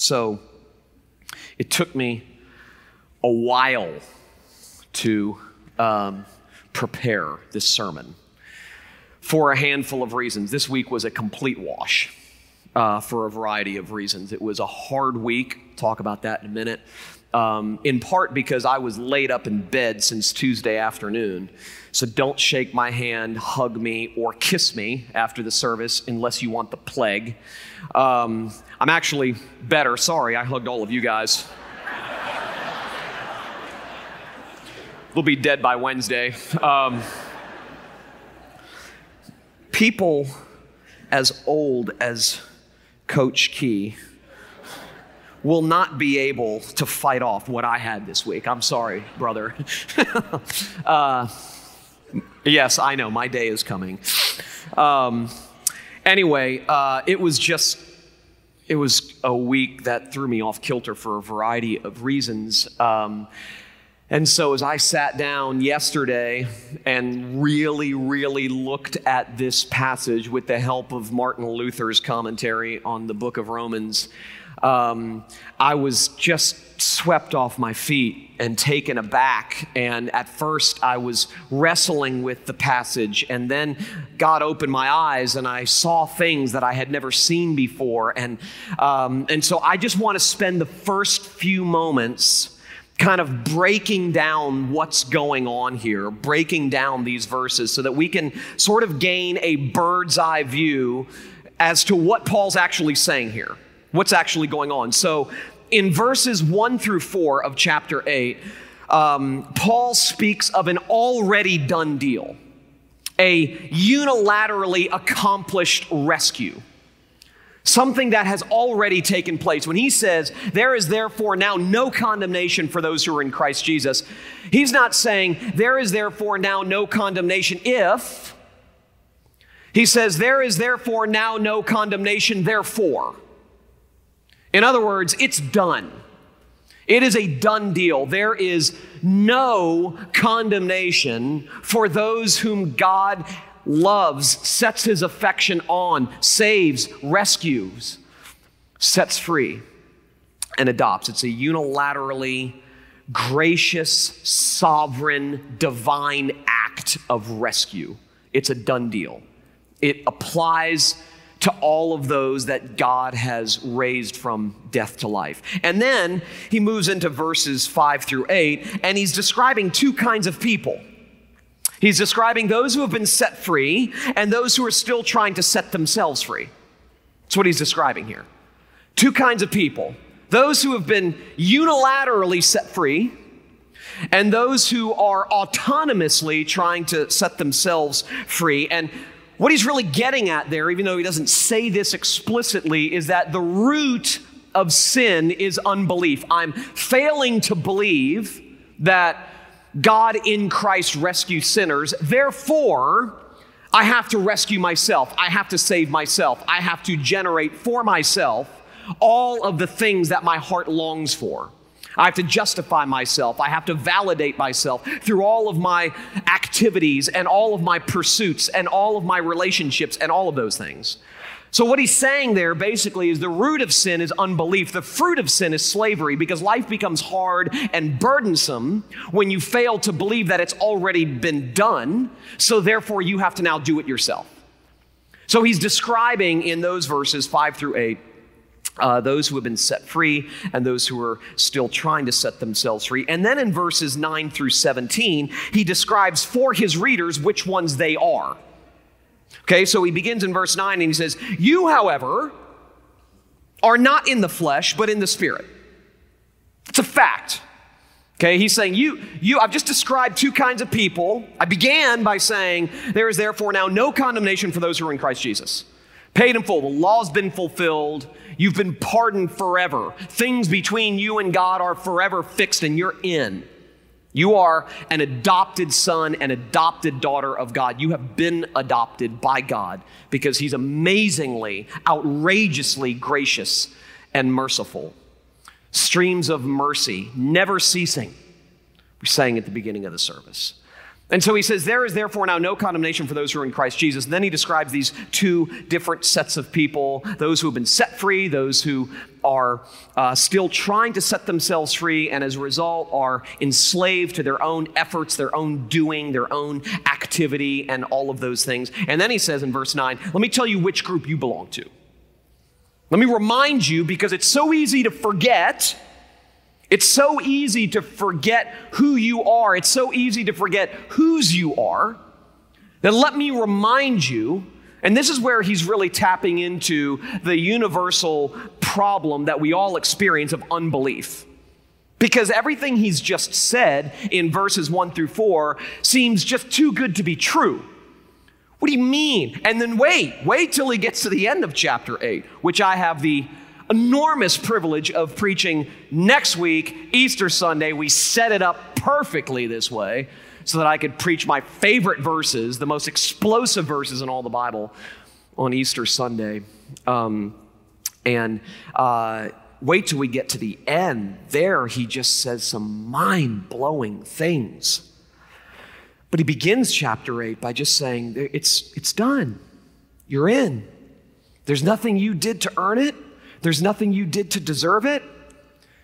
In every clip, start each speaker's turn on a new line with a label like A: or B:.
A: So it took me a while to um, prepare this sermon for a handful of reasons. This week was a complete wash uh, for a variety of reasons. It was a hard week. Talk about that in a minute. Um, in part because I was laid up in bed since Tuesday afternoon. So don't shake my hand, hug me, or kiss me after the service unless you want the plague. Um, I'm actually better. Sorry, I hugged all of you guys. we'll be dead by Wednesday. Um, people as old as Coach Key will not be able to fight off what I had this week. I'm sorry, brother. uh, yes, I know, my day is coming. Um, anyway, uh, it was just, it was a week that threw me off kilter for a variety of reasons. Um, and so, as I sat down yesterday and really, really looked at this passage with the help of Martin Luther's commentary on the book of Romans, um, I was just swept off my feet and taken aback. And at first, I was wrestling with the passage, and then God opened my eyes, and I saw things that I had never seen before. And, um, and so, I just want to spend the first few moments kind of breaking down what's going on here, breaking down these verses so that we can sort of gain a bird's eye view as to what Paul's actually saying here, what's actually going on. So, in verses one through four of chapter eight, um, Paul speaks of an already done deal, a unilaterally accomplished rescue something that has already taken place. When he says, There is therefore now no condemnation for those who are in Christ Jesus, he's not saying, There is therefore now no condemnation if. He says, There is therefore now no condemnation, therefore. In other words, it's done. It is a done deal. There is no condemnation for those whom God loves, sets his affection on, saves, rescues, sets free, and adopts. It's a unilaterally gracious, sovereign, divine act of rescue. It's a done deal. It applies to all of those that God has raised from death to life. And then he moves into verses five through eight, and he's describing two kinds of people. He's describing those who have been set free and those who are still trying to set themselves free. That's what he's describing here. Two kinds of people those who have been unilaterally set free and those who are autonomously trying to set themselves free. And what he's really getting at there, even though he doesn't say this explicitly, is that the root of sin is unbelief. I'm failing to believe that God in Christ rescues sinners. Therefore, I have to rescue myself. I have to save myself. I have to generate for myself all of the things that my heart longs for. I have to justify myself. I have to validate myself through all of my activities and all of my pursuits and all of my relationships and all of those things. So, what he's saying there basically is the root of sin is unbelief. The fruit of sin is slavery because life becomes hard and burdensome when you fail to believe that it's already been done. So, therefore, you have to now do it yourself. So, he's describing in those verses, five through eight, uh, those who have been set free and those who are still trying to set themselves free. And then in verses 9 through 17, he describes for his readers which ones they are. Okay, so he begins in verse 9 and he says, You, however, are not in the flesh, but in the spirit. It's a fact. Okay, he's saying, you, you, I've just described two kinds of people. I began by saying, there is therefore now no condemnation for those who are in Christ Jesus. Paid in full. The law's been fulfilled. You've been pardoned forever. Things between you and God are forever fixed, and you're in. You are an adopted son and adopted daughter of God. You have been adopted by God because He's amazingly, outrageously gracious and merciful. Streams of mercy, never ceasing. We sang at the beginning of the service. And so he says, There is therefore now no condemnation for those who are in Christ Jesus. And then he describes these two different sets of people those who have been set free, those who are uh, still trying to set themselves free, and as a result are enslaved to their own efforts, their own doing, their own activity, and all of those things. And then he says in verse 9, Let me tell you which group you belong to. Let me remind you, because it's so easy to forget it's so easy to forget who you are. It's so easy to forget whose you are. Then let me remind you, and this is where he's really tapping into the universal problem that we all experience of unbelief. Because everything he's just said in verses 1 through 4 seems just too good to be true. What do you mean? And then wait, wait till he gets to the end of chapter 8, which I have the enormous privilege of preaching next week, Easter Sunday. We set it up perfectly this way so that I could preach my favorite verses, the most explosive verses in all the Bible, on Easter Sunday. Um, and uh, wait till we get to the end. There, he just says some mind blowing things. But he begins chapter 8 by just saying, it's, it's done. You're in. There's nothing you did to earn it. There's nothing you did to deserve it.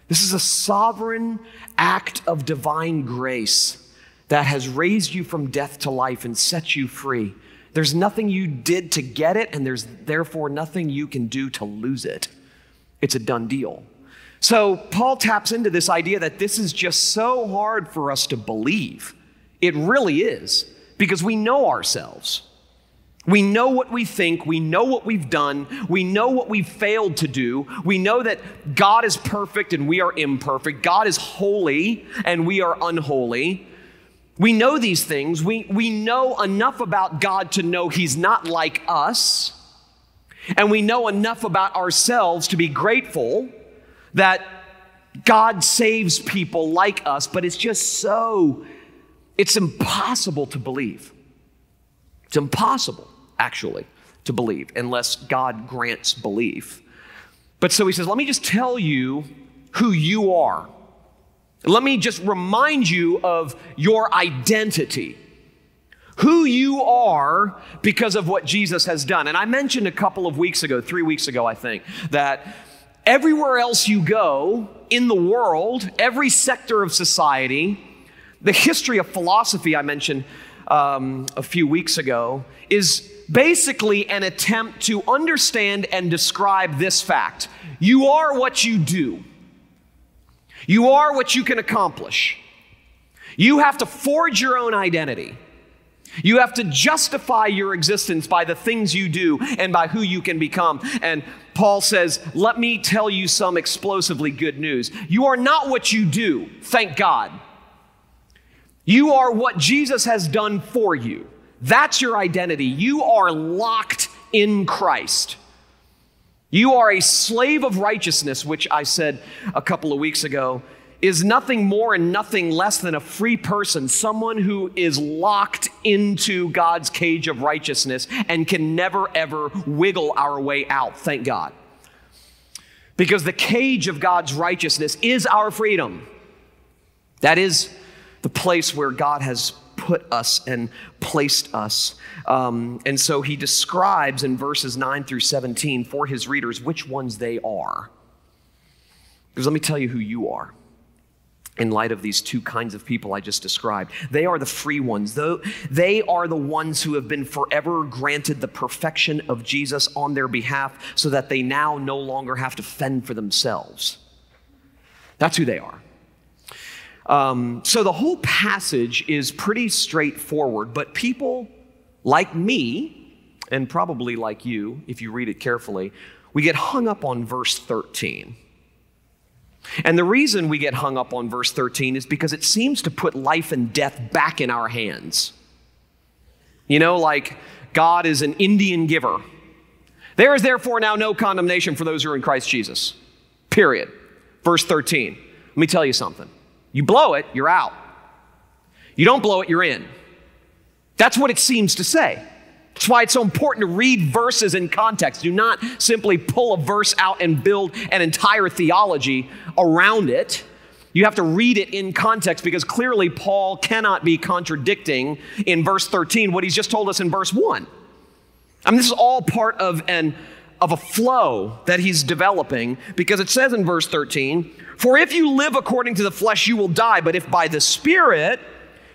A: This is a sovereign act of divine grace that has raised you from death to life and set you free. There's nothing you did to get it, and there's therefore nothing you can do to lose it. It's a done deal. So, Paul taps into this idea that this is just so hard for us to believe. It really is, because we know ourselves. We know what we think. We know what we've done. We know what we've failed to do. We know that God is perfect and we are imperfect. God is holy and we are unholy. We know these things. We, we know enough about God to know He's not like us. And we know enough about ourselves to be grateful that God saves people like us, but it's just so, it's impossible to believe. It's impossible actually, to believe, unless God grants belief. But so he says, let me just tell you who you are. Let me just remind you of your identity, who you are because of what Jesus has done. And I mentioned a couple of weeks ago, three weeks ago, I think, that everywhere else you go in the world, every sector of society, the history of philosophy I mentioned um, a few weeks ago is basically an attempt to understand and describe this fact you are what you do, you are what you can accomplish. You have to forge your own identity. You have to justify your existence by the things you do and by who you can become. And Paul says, Let me tell you some explosively good news. You are not what you do, thank God. You are what Jesus has done for you. That's your identity. You are locked in Christ. You are a slave of righteousness, which I said a couple of weeks ago is nothing more and nothing less than a free person, someone who is locked into God's cage of righteousness and can never ever wiggle our way out. Thank God. Because the cage of God's righteousness is our freedom. That is the place where God has put us and placed us. Um, and so he describes in verses 9 through 17 for his readers which ones they are. Because let me tell you who you are in light of these two kinds of people I just described. They are the free ones. They are the ones who have been forever granted the perfection of Jesus on their behalf so that they now no longer have to fend for themselves. That's who they are. Um, so the whole passage is pretty straightforward, but people like me, and probably like you, if you read it carefully, we get hung up on verse 13. And the reason we get hung up on verse 13 is because it seems to put life and death back in our hands. You know, like God is an Indian giver. There is therefore now no condemnation for those who are in Christ Jesus. Period. Verse 13. Let me tell you something. You blow it, you're out. You don't blow it, you're in. That's what it seems to say. That's why it's so important to read verses in context. Do not simply pull a verse out and build an entire theology around it. You have to read it in context because clearly Paul cannot be contradicting in verse 13 what he's just told us in verse 1. I mean, this is all part of an of a flow that he's developing because it says in verse 13, For if you live according to the flesh, you will die, but if by the Spirit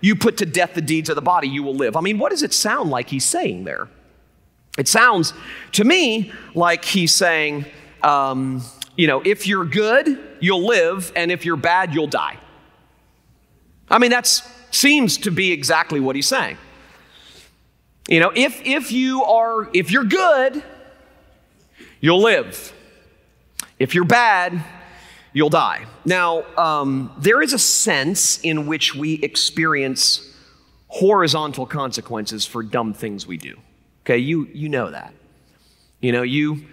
A: you put to death the deeds of the body, you will live. I mean, what does it sound like he's saying there? It sounds to me like he's saying, um, you know, if you're good, you'll live, and if you're bad, you'll die. I mean, that seems to be exactly what he's saying. You know, if if you are if you're good, you'll live. If you're bad, you'll die. Now, um, there is a sense in which we experience horizontal consequences for dumb things we do. Okay, you you know that. You know you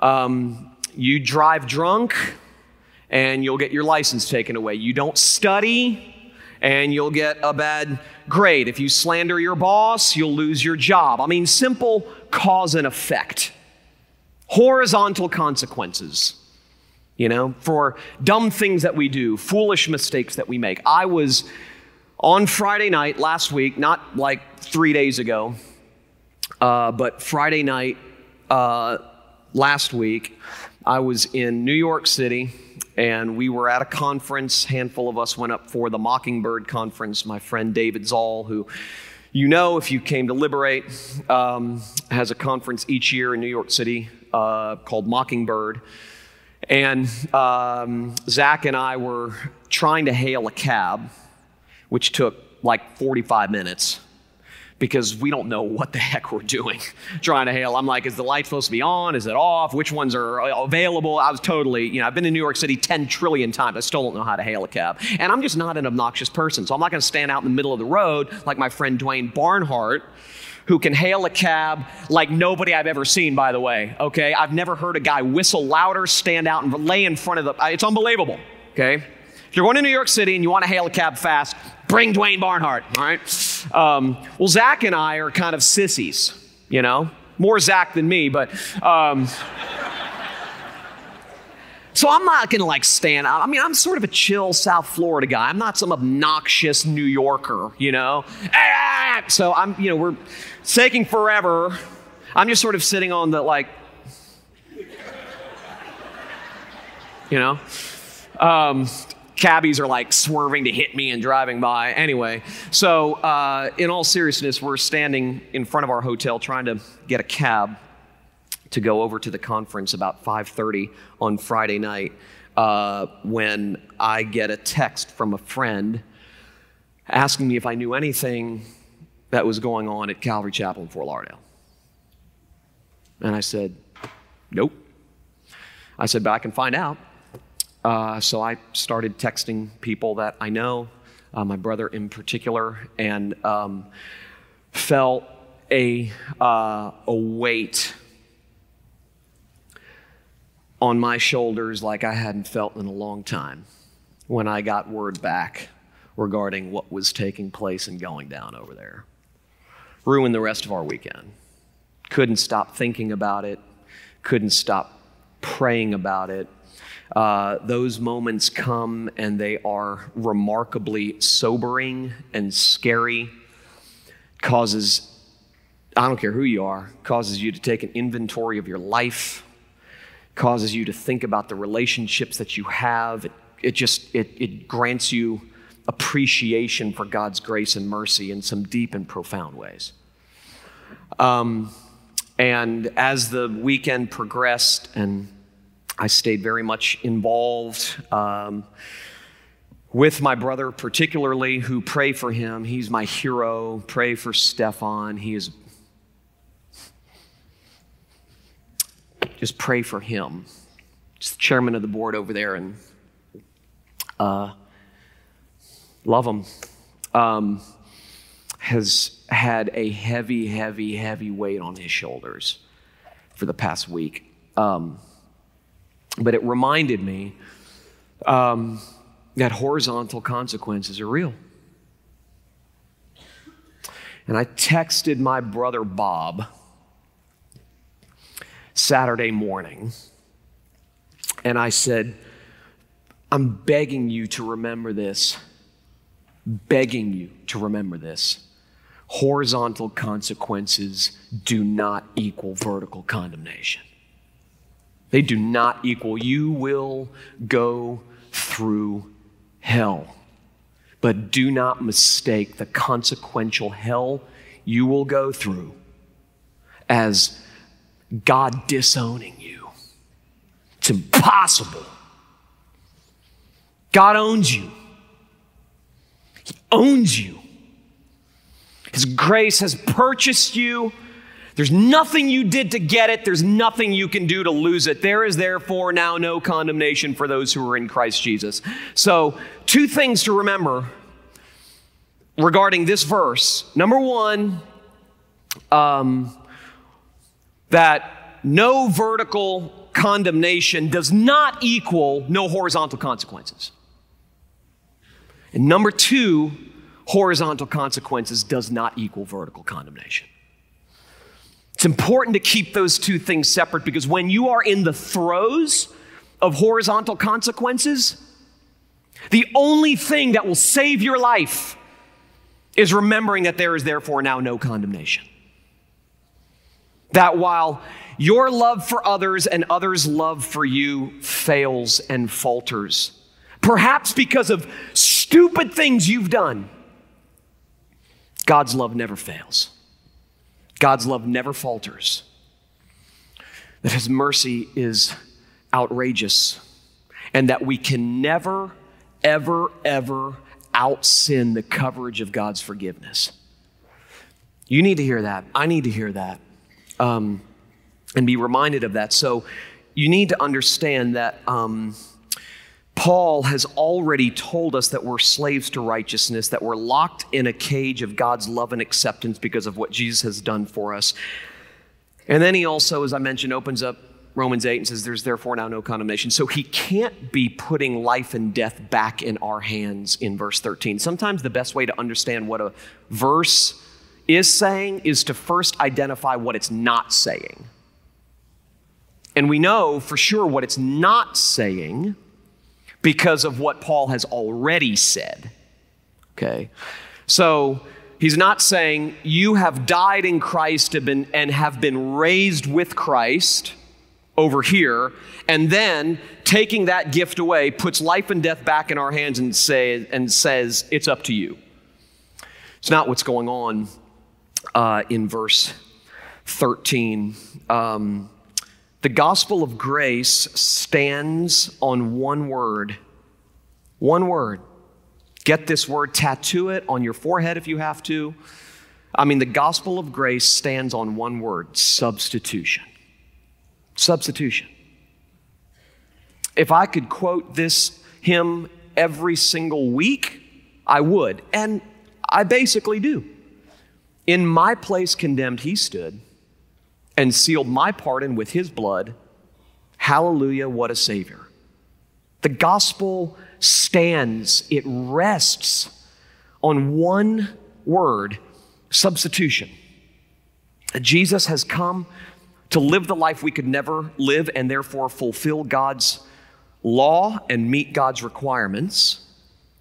A: um, you drive drunk, and you'll get your license taken away. You don't study, and you'll get a bad grade. If you slander your boss, you'll lose your job. I mean, simple cause and effect. Horizontal consequences you know, for dumb things that we do, foolish mistakes that we make. I was on Friday night last week, not like three days ago, uh, but Friday night uh, last week, I was in New York City and we were at a conference. handful of us went up for the Mockingbird Conference. My friend David Zahl, who you know if you came to Liberate, um, has a conference each year in New York City uh, called Mockingbird. And um, Zach and I were trying to hail a cab, which took like 45 minutes because we don't know what the heck we're doing trying to hail. I'm like, is the light supposed to be on? Is it off? Which ones are available? I was totally, you know, I've been in New York City 10 trillion times. I still don't know how to hail a cab. And I'm just not an obnoxious person. So I'm not going to stand out in the middle of the road like my friend Dwayne Barnhart who can hail a cab like nobody I've ever seen, by the way. Okay? I've never heard a guy whistle louder, stand out, and lay in front of the. It's unbelievable. Okay? If you're going to New York City and you want to hail a cab fast, bring Dwayne Barnhart, all right? Um, well, Zach and I are kind of sissies, you know? More Zach than me, but. Um, so I'm not gonna like stand out. I mean, I'm sort of a chill South Florida guy. I'm not some obnoxious New Yorker, you know? So I'm, you know, we're taking forever. I'm just sort of sitting on the like, you know? Um, cabbies are like swerving to hit me and driving by. Anyway, so uh, in all seriousness, we're standing in front of our hotel trying to get a cab to go over to the conference about 5:30 on Friday night uh, when I get a text from a friend asking me if I knew anything that was going on at Calvary Chapel in Fort Lauderdale. And I said, Nope. I said, But I can find out. Uh, so I started texting people that I know, uh, my brother in particular, and um, felt a, uh, a weight on my shoulders like I hadn't felt in a long time when I got word back regarding what was taking place and going down over there. Ruined the rest of our weekend. Couldn't stop thinking about it, couldn't stop praying about it. Uh, those moments come and they are remarkably sobering and scary. Causes, I don't care who you are, causes you to take an inventory of your life causes you to think about the relationships that you have. It, it just it, it grants you appreciation for God's grace and mercy in some deep and profound ways. Um, and as the weekend progressed, and I stayed very much involved um, with my brother, particularly, who pray for him. He's my hero. Pray for Stephan. He is just pray for him. Just the chairman of the board over there and uh, love him. Um, has had a heavy, heavy, heavy weight on his shoulders for the past week. Um, but it reminded me um, that horizontal consequences are real. And I texted my brother Bob Saturday morning. And I said, I'm begging you to remember this. Begging you to remember this. Horizontal consequences do not equal vertical condemnation. They do not equal. You will go through hell. But do not mistake the consequential hell you will go through as God disowning you. It's impossible. God owns you. Owns you. His grace has purchased you. There's nothing you did to get it. There's nothing you can do to lose it. There is therefore now no condemnation for those who are in Christ Jesus. So, two things to remember regarding this verse. Number one, um, that no vertical condemnation does not equal no horizontal consequences. And number two, horizontal consequences does not equal vertical condemnation. It's important to keep those two things separate because when you are in the throes of horizontal consequences, the only thing that will save your life is remembering that there is therefore now no condemnation. That while your love for others and others' love for you fails and falters, perhaps because of stupid things you've done, God's love never fails. God's love never falters. That His mercy is outrageous, and that we can never, ever, ever out sin the coverage of God's forgiveness. You need to hear that. I need to hear that. Um, and be reminded of that. So you need to understand that. Um, Paul has already told us that we're slaves to righteousness, that we're locked in a cage of God's love and acceptance because of what Jesus has done for us. And then he also, as I mentioned, opens up Romans 8 and says, There's therefore now no condemnation. So he can't be putting life and death back in our hands in verse 13. Sometimes the best way to understand what a verse is saying is to first identify what it's not saying. And we know for sure what it's not saying because of what Paul has already said. Okay? So he's not saying you have died in Christ and have been raised with Christ over here, and then taking that gift away puts life and death back in our hands and, say, and says, It's up to you. It's not what's going on uh, in verse 13. Um, the gospel of grace stands on one word. One word. Get this word, tattoo it on your forehead if you have to. I mean, the gospel of grace stands on one word substitution. Substitution. If I could quote this hymn every single week, I would. And I basically do. In my place condemned, he stood and sealed my pardon with his blood. Hallelujah, what a Savior. The gospel stands, it rests on one word substitution. Jesus has come to live the life we could never live and therefore fulfill God's law and meet God's requirements.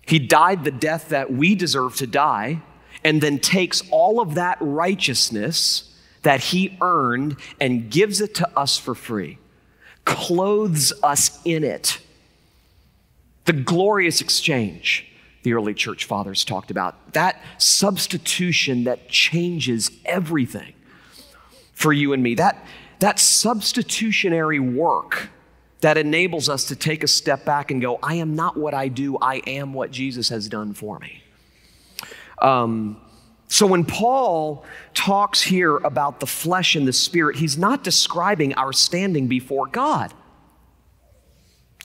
A: He died the death that we deserve to die and then takes all of that righteousness that he earned and gives it to us for free, clothes us in it. The glorious exchange the early church fathers talked about, that substitution that changes everything for you and me, that, that substitutionary work that enables us to take a step back and go, I am not what I do, I am what Jesus has done for me. Um, so when Paul talks here about the flesh and the spirit, he's not describing our standing before God.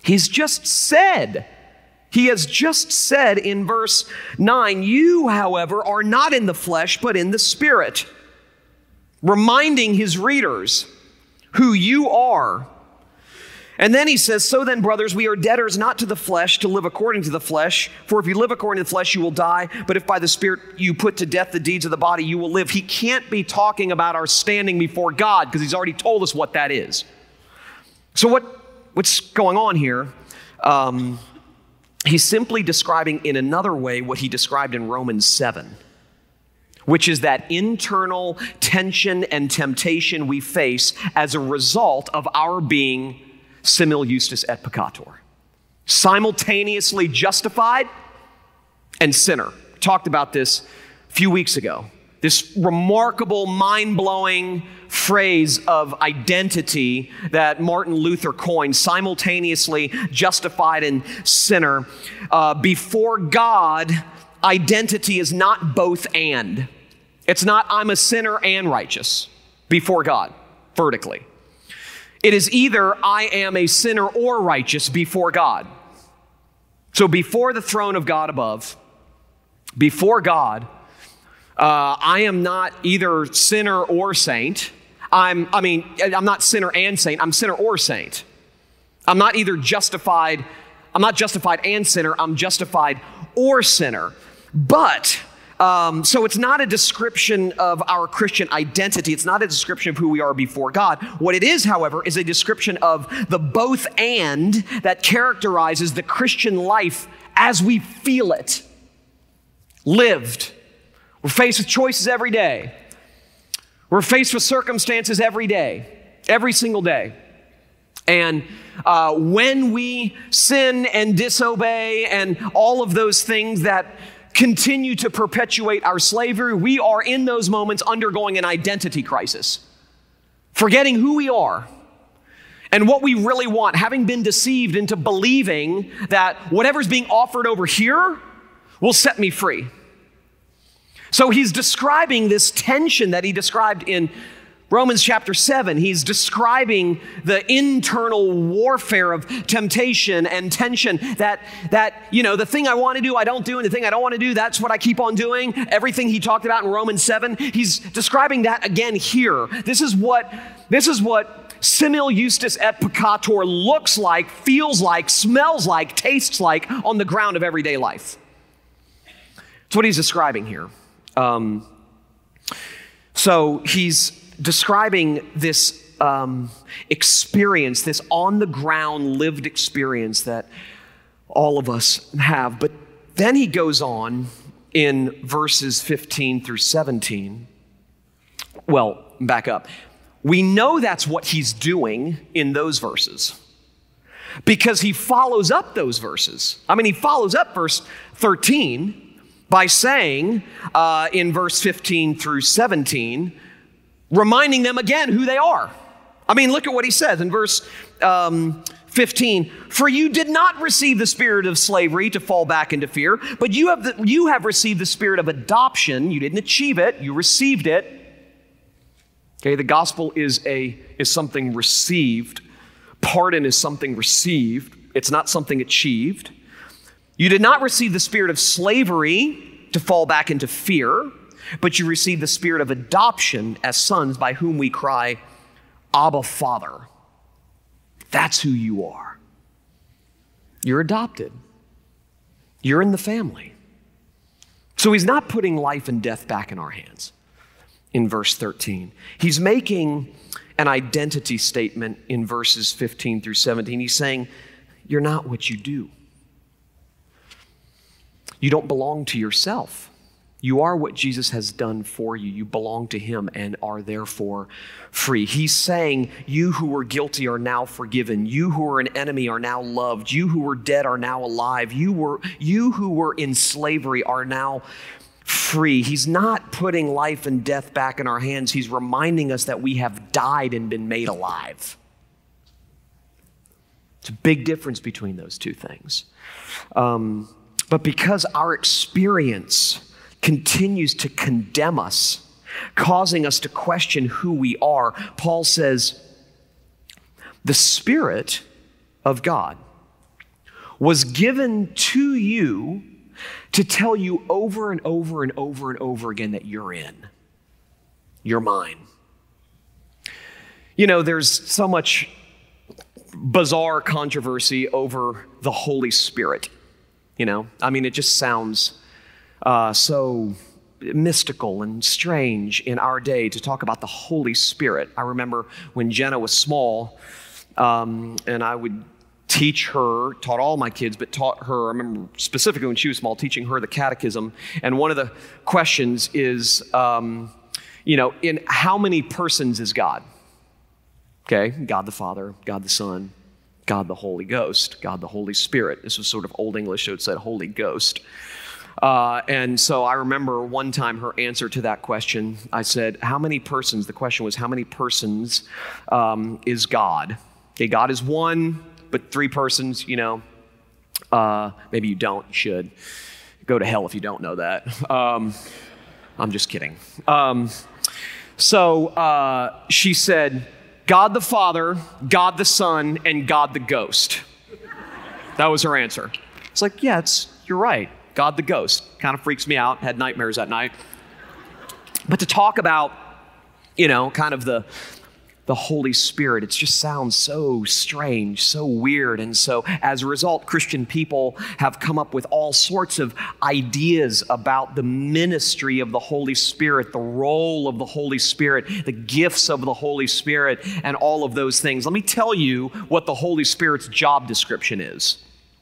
A: He's just said, he has just said in verse 9, You, however, are not in the flesh, but in the spirit, reminding his readers who you are and then he says, So then, brothers, we are debtors not to the flesh to live according to the flesh. For if you live according to the flesh, you will die. But if by the Spirit you put to death the deeds of the body, you will live. He can't be talking about our standing before God because he's already told us what that is. So, what, what's going on here? Um, he's simply describing in another way what he described in Romans 7, which is that internal tension and temptation we face as a result of our being simul justus et peccator, simultaneously justified and sinner. Talked about this a few weeks ago. This remarkable, mind blowing phrase of identity that Martin Luther coined simultaneously justified and sinner. Uh, before God, identity is not both and. It's not I'm a sinner and righteous before God, vertically. It is either I am a sinner or righteous before God. So before the throne of God above, before God, uh, I am not either sinner or saint. I'm, I mean, I'm not sinner and saint, I'm sinner or saint. I'm not either justified, I'm not justified and sinner, I'm justified or sinner. But, um, so it's not a description of our Christian identity. It's not a description of who we are before God. What it is, however, is a description of the both and that characterizes the Christian life as we feel it, lived. We're faced with choices every day. We're faced with circumstances every day, every single day. And uh, when we sin and disobey and all of those things that continue to perpetuate our slavery, we are in those moments undergoing an identity crisis, forgetting who we are and what we really want, having been deceived into believing that whatever's being offered over here will set me free. So he's describing this tension that he described in Romans chapter 7. He's describing the internal warfare of temptation and tension that, that, you know, the thing I want to do, I don't do, and the thing I don't want to do, that's what I keep on doing. Everything he talked about in Romans 7, he's describing that again here. This is what, this is what simul justus et peccator looks like, feels like, smells like, tastes like on the ground of everyday life. That's what he's describing here. Um, so he's describing this um, experience, this on the ground lived experience that all of us have. But then he goes on in verses 15 through 17. Well, back up. We know that's what he's doing in those verses because he follows up those verses. I mean, he follows up verse 13 by saying uh, in verse 15 through 17, reminding them again who they are. I mean, look at what he says in verse um, 15 For you did not receive the spirit of slavery to fall back into fear, but you have, the, you have received the spirit of adoption. You didn't achieve it, you received it. Okay, the gospel is, a, is something received, pardon is something received, it's not something achieved. You did not receive the spirit of slavery to fall back into fear, but you receive the spirit of adoption as sons by whom we cry, Abba, Father. That's who you are. You're adopted, you're in the family. So he's not putting life and death back in our hands in verse 13. He's making an identity statement in verses 15 through 17. He's saying, You're not what you do. You don't belong to yourself. You are what Jesus has done for you. You belong to Him and are therefore free. He's saying, You who were guilty are now forgiven. You who were an enemy are now loved. You who were dead are now alive. You, were, you who were in slavery are now free. He's not putting life and death back in our hands. He's reminding us that we have died and been made alive. It's a big difference between those two things. Um, but because our experience continues to condemn us, causing us to question who we are, Paul says, the Spirit of God was given to you to tell you over and over and over and over again that you're in. You're mine. You know, there's so much bizarre controversy over the Holy Spirit. You know, I mean, it just sounds uh, so mystical and strange in our day to talk about the Holy Spirit. I remember when Jenna was small, um, and I would teach her, taught all my kids, but taught her, I remember specifically when she was small, teaching her the catechism. And one of the questions is, um, you know, in how many persons is God? Okay, God the Father, God the Son, God the Holy Ghost, God the Holy Spirit. This was sort of Old English, so it said Holy Ghost. Uh, and so I remember one time her answer to that question. I said, How many persons? The question was, How many persons um, is God? Okay, God is one, but three persons, you know. Uh, maybe you don't, you should. Go to hell if you don't know that. Um, I'm just kidding. Um, so uh, she said, God the Father, God the Son, and God the Ghost. That was her answer. It's like, yeah, it's, you're right. God the Ghost. Kind of freaks me out. Had nightmares that night. But to talk about, you know, kind of the, the Holy Spirit. It just sounds so strange, so weird. And so, as a result, Christian people have come up with all sorts of ideas about the ministry of the Holy Spirit, the role of the Holy Spirit, the gifts of the Holy Spirit, and all of those things. Let me tell you what the Holy Spirit's job description is.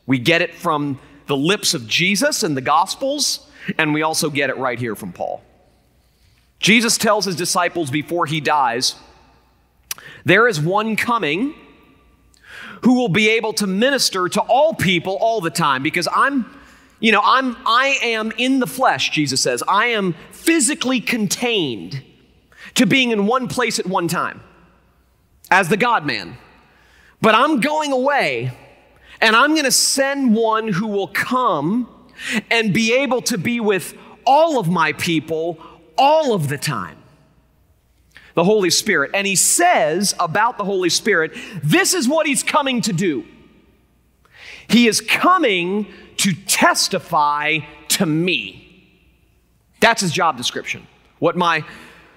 A: We get it from the lips of Jesus in the Gospels, and we also get it right here from Paul. Jesus tells his disciples before he dies, there is one coming who will be able to minister to all people all the time because I'm you know I'm I am in the flesh Jesus says I am physically contained to being in one place at one time as the God man but I'm going away and I'm going to send one who will come and be able to be with all of my people all of the time the Holy Spirit. And he says about the Holy Spirit, this is what he's coming to do. He is coming to testify to me. That's his job description. What my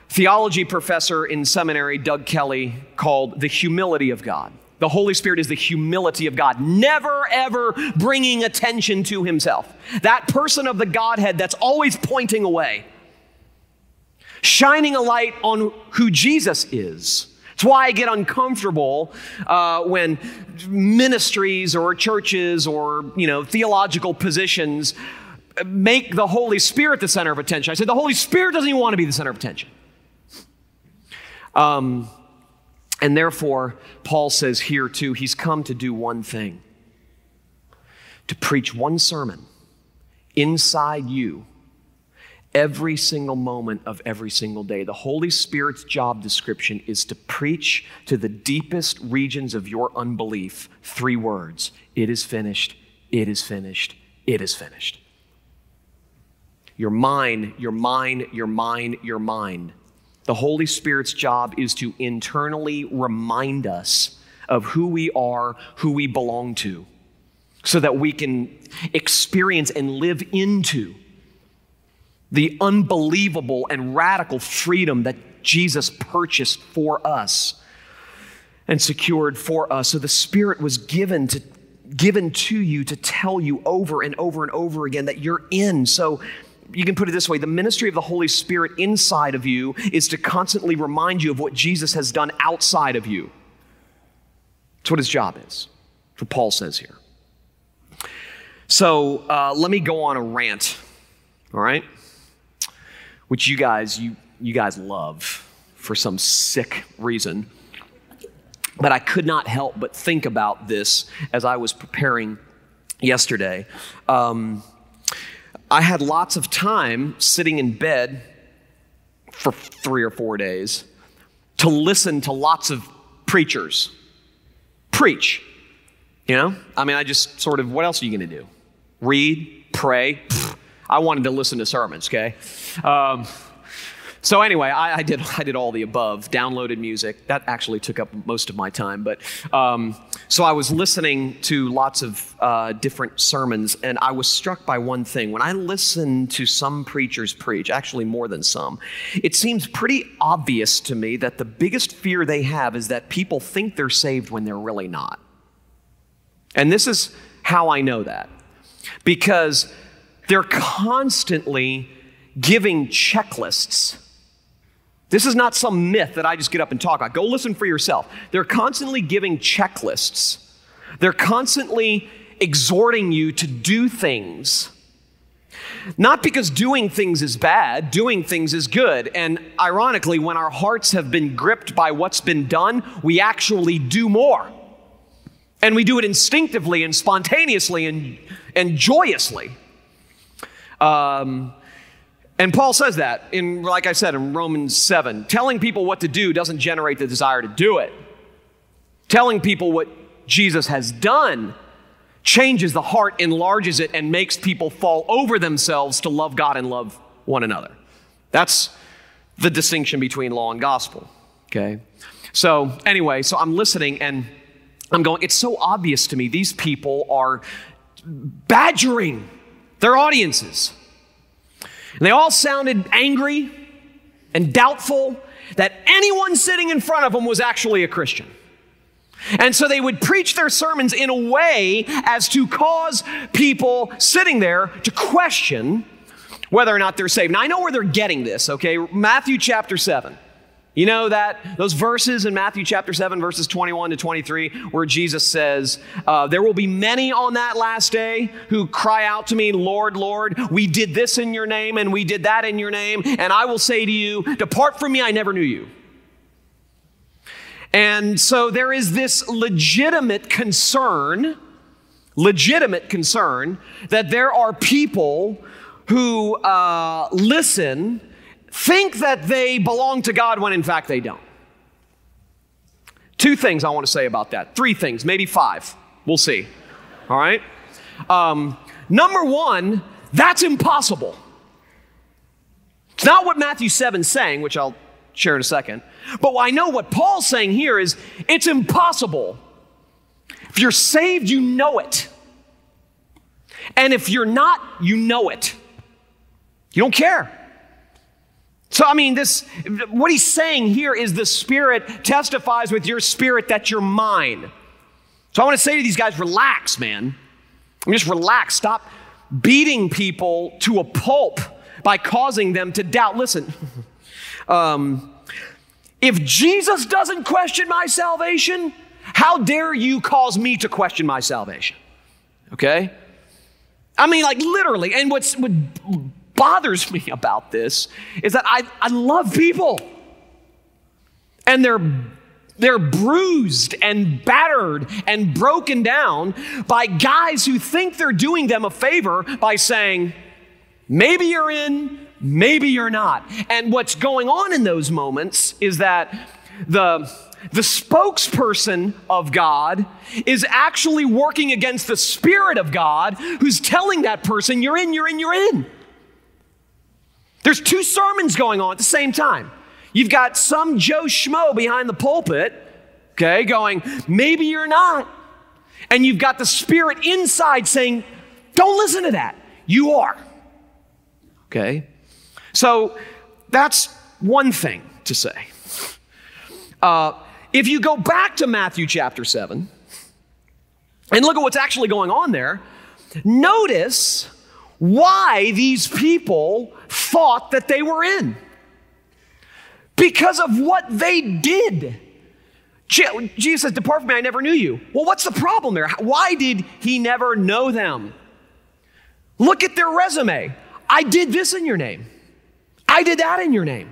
A: theology professor in seminary, Doug Kelly, called the humility of God. The Holy Spirit is the humility of God, never ever bringing attention to himself. That person of the Godhead that's always pointing away shining a light on who Jesus is. It's why I get uncomfortable uh, when ministries or churches or you know theological positions make the Holy Spirit the center of attention. I say the Holy Spirit doesn't even want to be the center of attention. Um, and therefore, Paul says here too, he's come to do one thing to preach one sermon inside you every single moment of every single day. The Holy Spirit's job description is to preach to the deepest regions of your unbelief three words It is finished, it is finished, it is finished. Your mind, your mind, your mind, your mind. The Holy Spirit's job is to internally remind us of who we are, who we belong to, so that we can experience and live into the unbelievable and radical freedom that Jesus purchased for us and secured for us. So the Spirit was given to given to you to tell you over and over and over again that you're in. So you can put it this way the ministry of the Holy Spirit inside of you is to constantly remind you of what Jesus has done outside of you. That's what his job is. What Paul says here. So uh, let me go on a rant, all right? which you guys you you guys love for some sick reason. But I could not help but think about this as I was preparing yesterday. Um, I had lots of time sitting in bed for three or four days to listen to lots of preachers preach. You know? I mean, I just sort of, what else are you going to do? Read, pray. Pfft, I wanted to listen to sermons, okay? Um, so anyway, I, I, did I did all the above. Downloaded music. That actually took up most of my time. But um, so I was listening to lots of uh, different sermons, and I was struck by one thing. When I listen to some preachers preach, actually more than some, it seems pretty obvious to me that the biggest fear they have is that people think they're saved when they're really not. And this is how I know that, because they're constantly giving checklists. This is not some myth that I just get up and talk about. Go listen for yourself. They're constantly giving checklists They're constantly exhorting you to do things. Not because doing things is bad, doing things is good. And ironically, when our hearts have been gripped by what's been done, we actually do more. And we do it instinctively and spontaneously and, and joyously. Um, and Paul says that in, like I said, in Romans 7. Telling people what to do doesn't generate the desire to do it. Telling people what Jesus has done changes the heart, enlarges it, and makes people fall over themselves to love God and love one another. That's the distinction between law and gospel. Okay? So, anyway, so I'm listening and I'm going, it's so obvious to me. These people are badgering their audiences. And they all sounded angry and doubtful that anyone sitting in front of them was actually a Christian. And so they would preach their sermons in a way as to cause people sitting there to question whether or not they're saved. Now, I know where they're getting this, okay? Matthew chapter 7. You know that those verses in Matthew chapter 7, verses 21 to 23, where Jesus says, uh, There will be many on that last day who cry out to me, Lord, Lord, we did this in your name and we did that in your name. And I will say to you, Depart from me, I never knew you. And so there is this legitimate concern, legitimate concern, that there are people who uh, listen think that they belong to God when in fact they don't. Two things I want to say about that. Three things, maybe five. We'll see. All right? Um, number one, that's impossible. It's not what Matthew 7 is saying, which I'll share in a second. But I know what Paul's saying here is it's impossible. If you're saved, you know it. And if you're not, you know it. You don't care. So, I mean, this, what he's saying here is the Spirit testifies with your spirit that you're mine. So, I want to say to these guys, relax, man. I mean, just relax. Stop beating people to a pulp by causing them to doubt. Listen, um, if Jesus doesn't question my salvation, how dare you cause me to question my salvation? Okay? I mean, like literally. And what's what bothers me about this is that I, I love people. And they're they're bruised and battered and broken down by guys who think they're doing them a favor by saying, maybe you're in, maybe you're not. And what's going on in those moments is that the, the spokesperson of God is actually working against the Spirit of God who's telling that person, you're in, you're in, you're in. There's two sermons going on at the same time. You've got some Joe Schmo behind the pulpit, okay, going, maybe you're not. And you've got the Spirit inside saying, don't listen to that. You are. Okay? So that's one thing to say. Uh, if you go back to Matthew chapter 7 and look at what's actually going on there, notice why these people thought that they were in. Because of what they did. Jesus says, Depart from me, I never knew you. Well, what's the problem there? Why did he never know them? Look at their resume. I did this in your name. I did that in your name.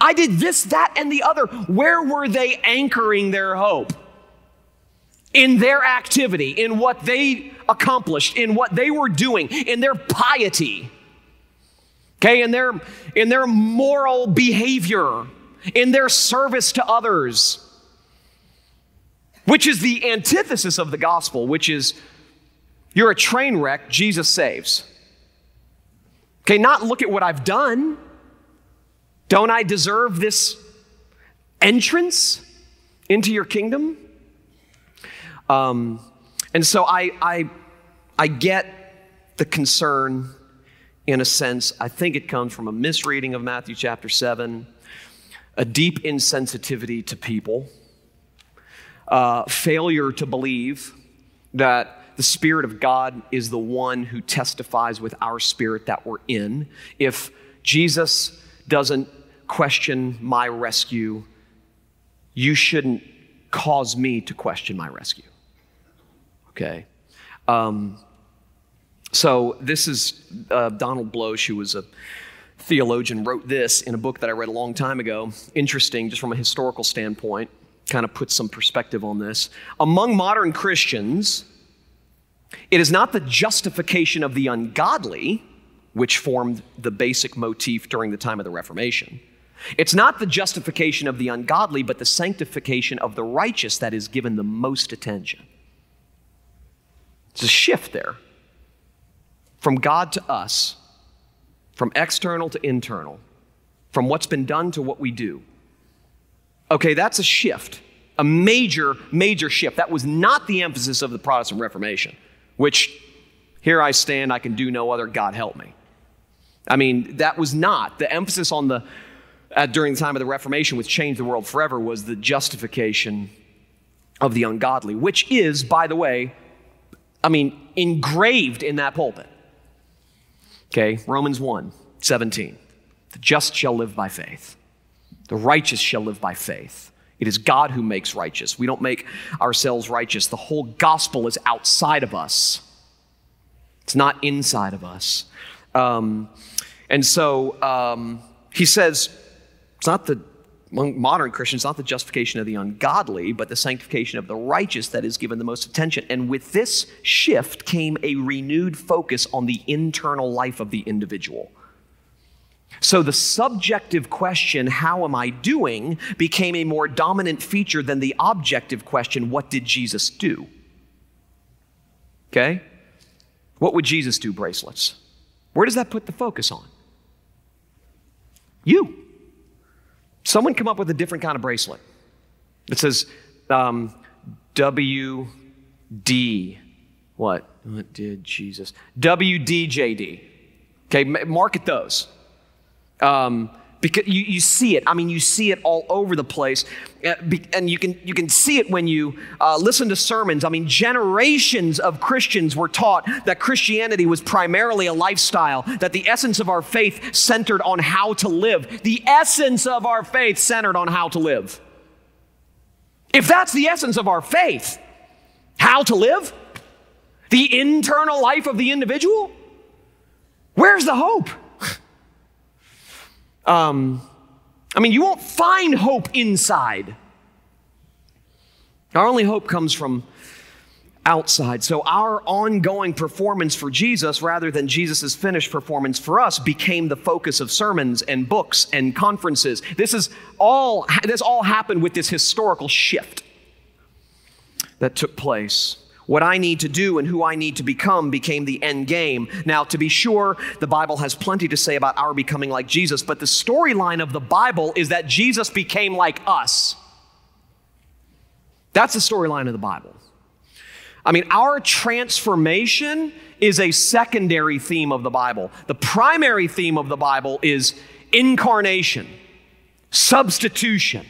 A: I did this, that, and the other. Where were they anchoring their hope? In their activity, in what they accomplished, in what they were doing, in their piety. Okay, in their in their moral behavior, in their service to others. Which is the antithesis of the gospel, which is you're a train wreck, Jesus saves. Okay, not look at what I've done. Don't I deserve this entrance into your kingdom? Um, and so I, I, I get the concern in a sense. I think it comes from a misreading of Matthew chapter 7, a deep insensitivity to people, uh, failure to believe that the Spirit of God is the one who testifies with our spirit that we're in. If Jesus doesn't question my rescue, you shouldn't cause me to question my rescue. Okay. Um, so this is uh, Donald Bloesch, who was a theologian, wrote this in a book that I read a long time ago. Interesting, just from a historical standpoint, kind of puts some perspective on this. Among modern Christians, it is not the justification of the ungodly which formed the basic motif during the time of the Reformation. It's not the justification of the ungodly, but the sanctification of the righteous that is given the most attention. It's a shift there from God to us, from external to internal, from what's been done to what we do. Okay, that's a shift, a major, major shift. That was not the emphasis of the Protestant Reformation, which here I stand, I can do no other, God help me. I mean, that was not the emphasis on the, uh, during the time of the Reformation, which changed the world forever, was the justification of the ungodly, which is, by the way, I mean, engraved in that pulpit. Okay, Romans 1 17. The just shall live by faith, the righteous shall live by faith. It is God who makes righteous. We don't make ourselves righteous. The whole gospel is outside of us, it's not inside of us. Um, and so um, he says, it's not the among modern Christians, not the justification of the ungodly, but the sanctification of the righteous that is given the most attention. And with this shift came a renewed focus on the internal life of the individual. So the subjective question, how am I doing, became a more dominant feature than the objective question, what did Jesus do? Okay? What would Jesus do, bracelets? Where does that put the focus on? You. Someone come up with a different kind of bracelet. It says um, WD. What? What did Jesus? WDJD. Okay, market those. Um, because you, you see it. I mean, you see it all over the place, uh, and you can you can see it when you uh, listen to sermons. I mean, generations of Christians were taught that Christianity was primarily a lifestyle, that the essence of our faith centered on how to live. The essence of our faith centered on how to live. If that's the essence of our faith, how to live, the internal life of the individual, where's the hope? Um, I mean, you won't find hope inside. Our only hope comes from outside. So our ongoing performance for Jesus, rather than Jesus' finished performance for us, became the focus of sermons and books and conferences. This is all this all happened with this historical shift that took place. What I need to do and who I need to become became the end game. Now, to be sure, the Bible has plenty to say about our becoming like Jesus, but the storyline of the Bible is that Jesus became like us. That's the storyline of the Bible. I mean, our transformation is a secondary theme of the Bible. The primary theme of the Bible is incarnation, substitution.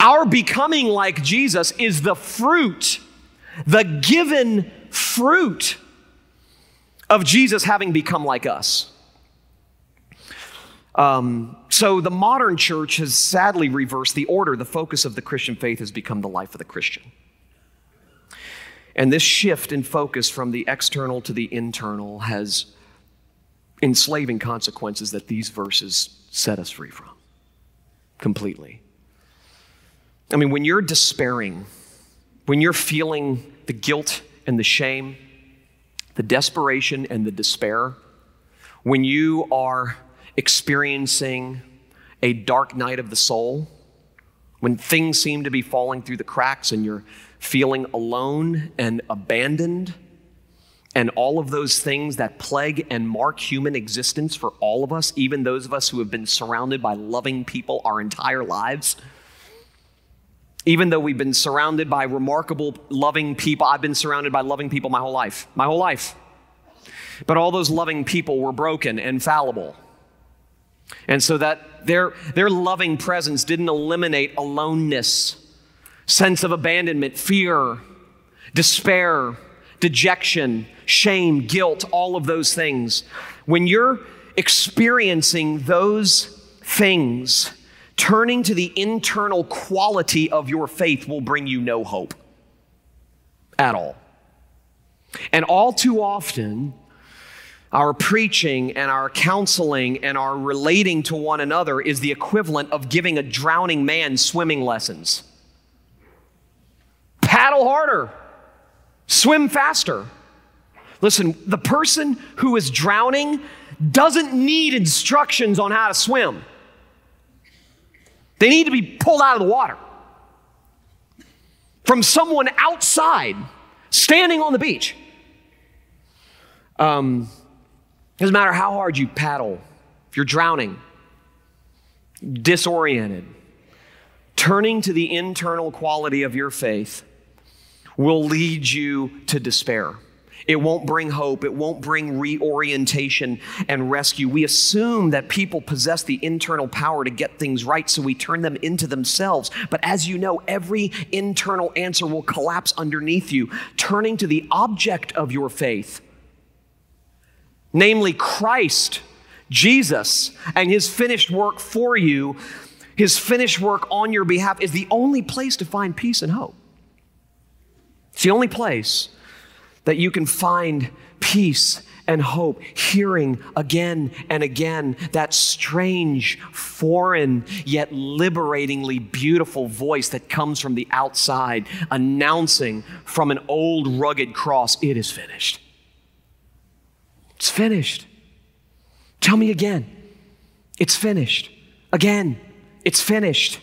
A: Our becoming like Jesus is the fruit, the given fruit of Jesus having become like us. Um, so the modern church has sadly reversed the order. The focus of the Christian faith has become the life of the Christian. And this shift in focus from the external to the internal has enslaving consequences that these verses set us free from completely. I mean, when you're despairing, when you're feeling the guilt and the shame, the desperation and the despair, when you are experiencing a dark night of the soul, when things seem to be falling through the cracks and you're feeling alone and abandoned, and all of those things that plague and mark human existence for all of us, even those of us who have been surrounded by loving people our entire lives even though we've been surrounded by remarkable, loving people, I've been surrounded by loving people my whole life, my whole life. But all those loving people were broken and fallible. And so that their, their loving presence didn't eliminate aloneness, sense of abandonment, fear, despair, dejection, shame, guilt, all of those things. When you're experiencing those things, Turning to the internal quality of your faith will bring you no hope. at all. And all too often, our preaching and our counseling and our relating to one another is the equivalent of giving a drowning man swimming lessons. Paddle harder, swim faster. Listen, the person who is drowning doesn't need instructions on how to swim. They need to be pulled out of the water from someone outside standing on the beach. Um, doesn't matter how hard you paddle, if you're drowning, disoriented, turning to the internal quality of your faith will lead you to despair. It won't bring hope. It won't bring reorientation and rescue. We assume that people possess the internal power to get things right, so we turn them into themselves. But as you know, every internal answer will collapse underneath you. Turning to the object of your faith, namely Christ, Jesus, and his finished work for you, his finished work on your behalf, is the only place to find peace and hope. It's the only place that you can find peace and hope, hearing again and again that strange, foreign, yet liberatingly beautiful voice that comes from the outside, announcing from an old rugged cross, It is finished. It's finished. Tell me again. It's finished. Again, it's finished.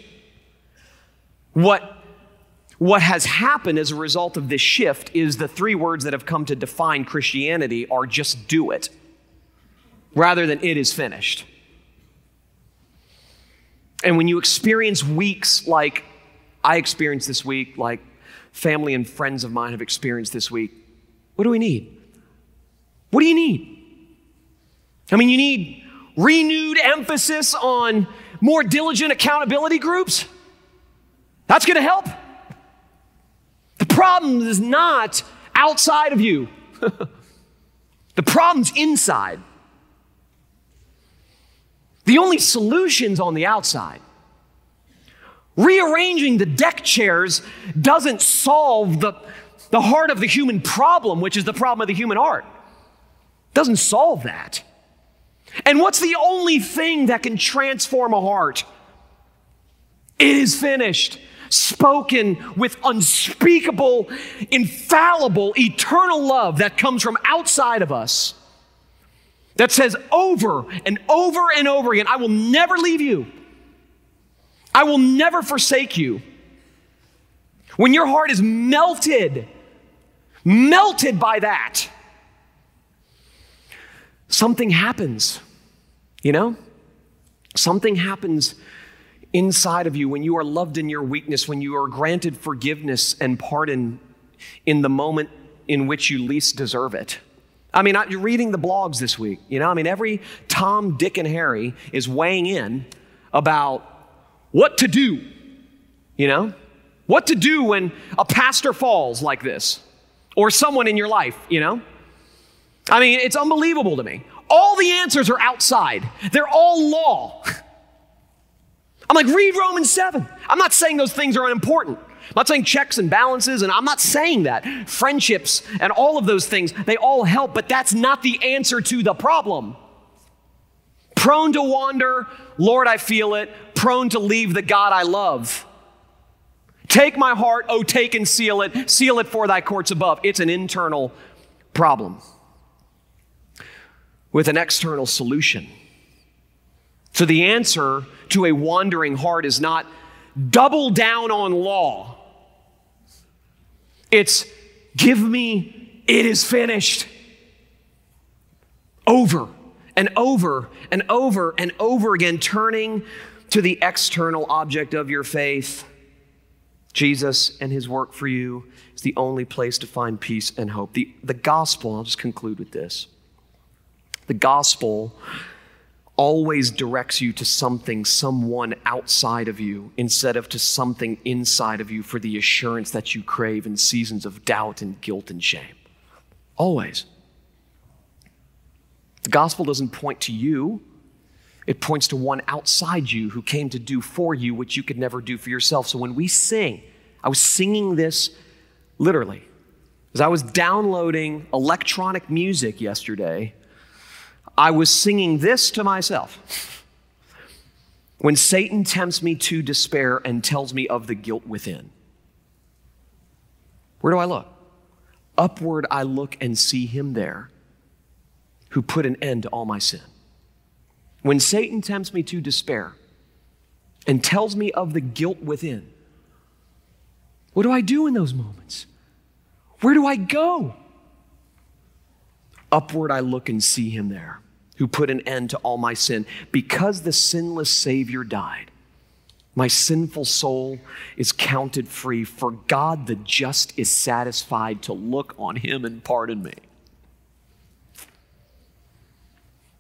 A: What what has happened as a result of this shift is the three words that have come to define Christianity are just do it, rather than it is finished. And when you experience weeks like I experienced this week, like family and friends of mine have experienced this week, what do we need? What do you need? I mean, you need renewed emphasis on more diligent accountability groups. That's going to help. Problem is not outside of you, the problem's inside. The only solution's on the outside. Rearranging the deck chairs doesn't solve the, the heart of the human problem, which is the problem of the human heart. Doesn't solve that. And what's the only thing that can transform a heart? It is finished spoken with unspeakable, infallible, eternal love that comes from outside of us, that says over and over and over again, I will never leave you, I will never forsake you. When your heart is melted, melted by that, something happens, you know? Something happens inside of you, when you are loved in your weakness, when you are granted forgiveness and pardon in the moment in which you least deserve it. I mean, you're reading the blogs this week, you know, I mean, every Tom, Dick, and Harry is weighing in about what to do, you know, what to do when a pastor falls like this or someone in your life, you know. I mean, it's unbelievable to me. All the answers are outside, they're all law. I'm like, read Romans 7. I'm not saying those things are unimportant. I'm not saying checks and balances, and I'm not saying that. Friendships and all of those things, they all help, but that's not the answer to the problem. Prone to wander, Lord, I feel it. Prone to leave the God I love. Take my heart, oh, take and seal it. Seal it for thy courts above. It's an internal problem with an external solution. So the answer to a wandering heart is not double down on law. It's give me, it is finished. Over and over and over and over again, turning to the external object of your faith. Jesus and his work for you is the only place to find peace and hope. The, the gospel, I'll just conclude with this. The gospel always directs you to something, someone outside of you, instead of to something inside of you for the assurance that you crave in seasons of doubt and guilt and shame. Always. The gospel doesn't point to you, it points to one outside you who came to do for you what you could never do for yourself. So when we sing, I was singing this literally As I was downloading electronic music yesterday, I was singing this to myself. When Satan tempts me to despair and tells me of the guilt within, where do I look? Upward I look and see him there who put an end to all my sin. When Satan tempts me to despair and tells me of the guilt within, what do I do in those moments? Where do I go? Upward I look and see him there who put an end to all my sin. Because the sinless Savior died, my sinful soul is counted free, for God the just is satisfied to look on him and pardon me.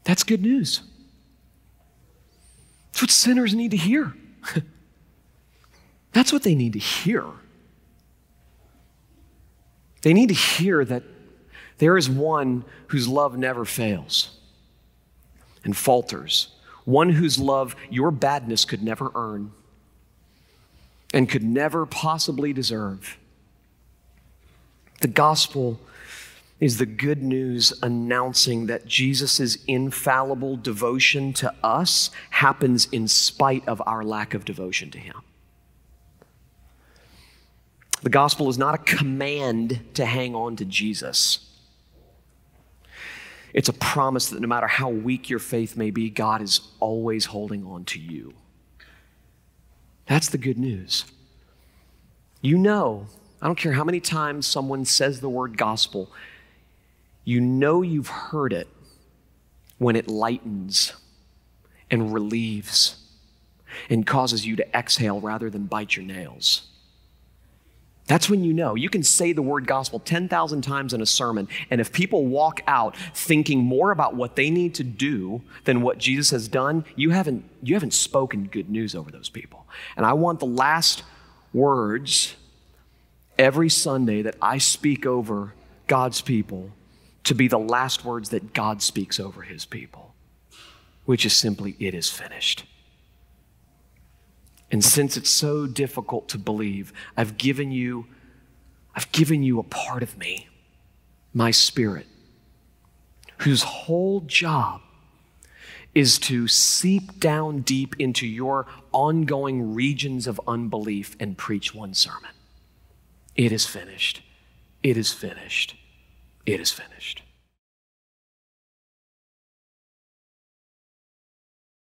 A: That's good news. That's what sinners need to hear. That's what they need to hear. They need to hear that there is one whose love never fails and falters, one whose love your badness could never earn and could never possibly deserve. The gospel is the good news announcing that Jesus' infallible devotion to us happens in spite of our lack of devotion to him. The gospel is not a command to hang on to Jesus. It's a promise that no matter how weak your faith may be, God is always holding on to you. That's the good news. You know, I don't care how many times someone says the word gospel, you know you've heard it when it lightens and relieves and causes you to exhale rather than bite your nails. That's when you know. You can say the word gospel 10,000 times in a sermon, and if people walk out thinking more about what they need to do than what Jesus has done, you haven't, you haven't spoken good news over those people. And I want the last words every Sunday that I speak over God's people to be the last words that God speaks over his people, which is simply, It is finished. And since it's so difficult to believe, I've given you I've given you a part of me, my spirit, whose whole job is to seep down deep into your ongoing regions of unbelief and preach one sermon. It is finished. It is finished. It is finished.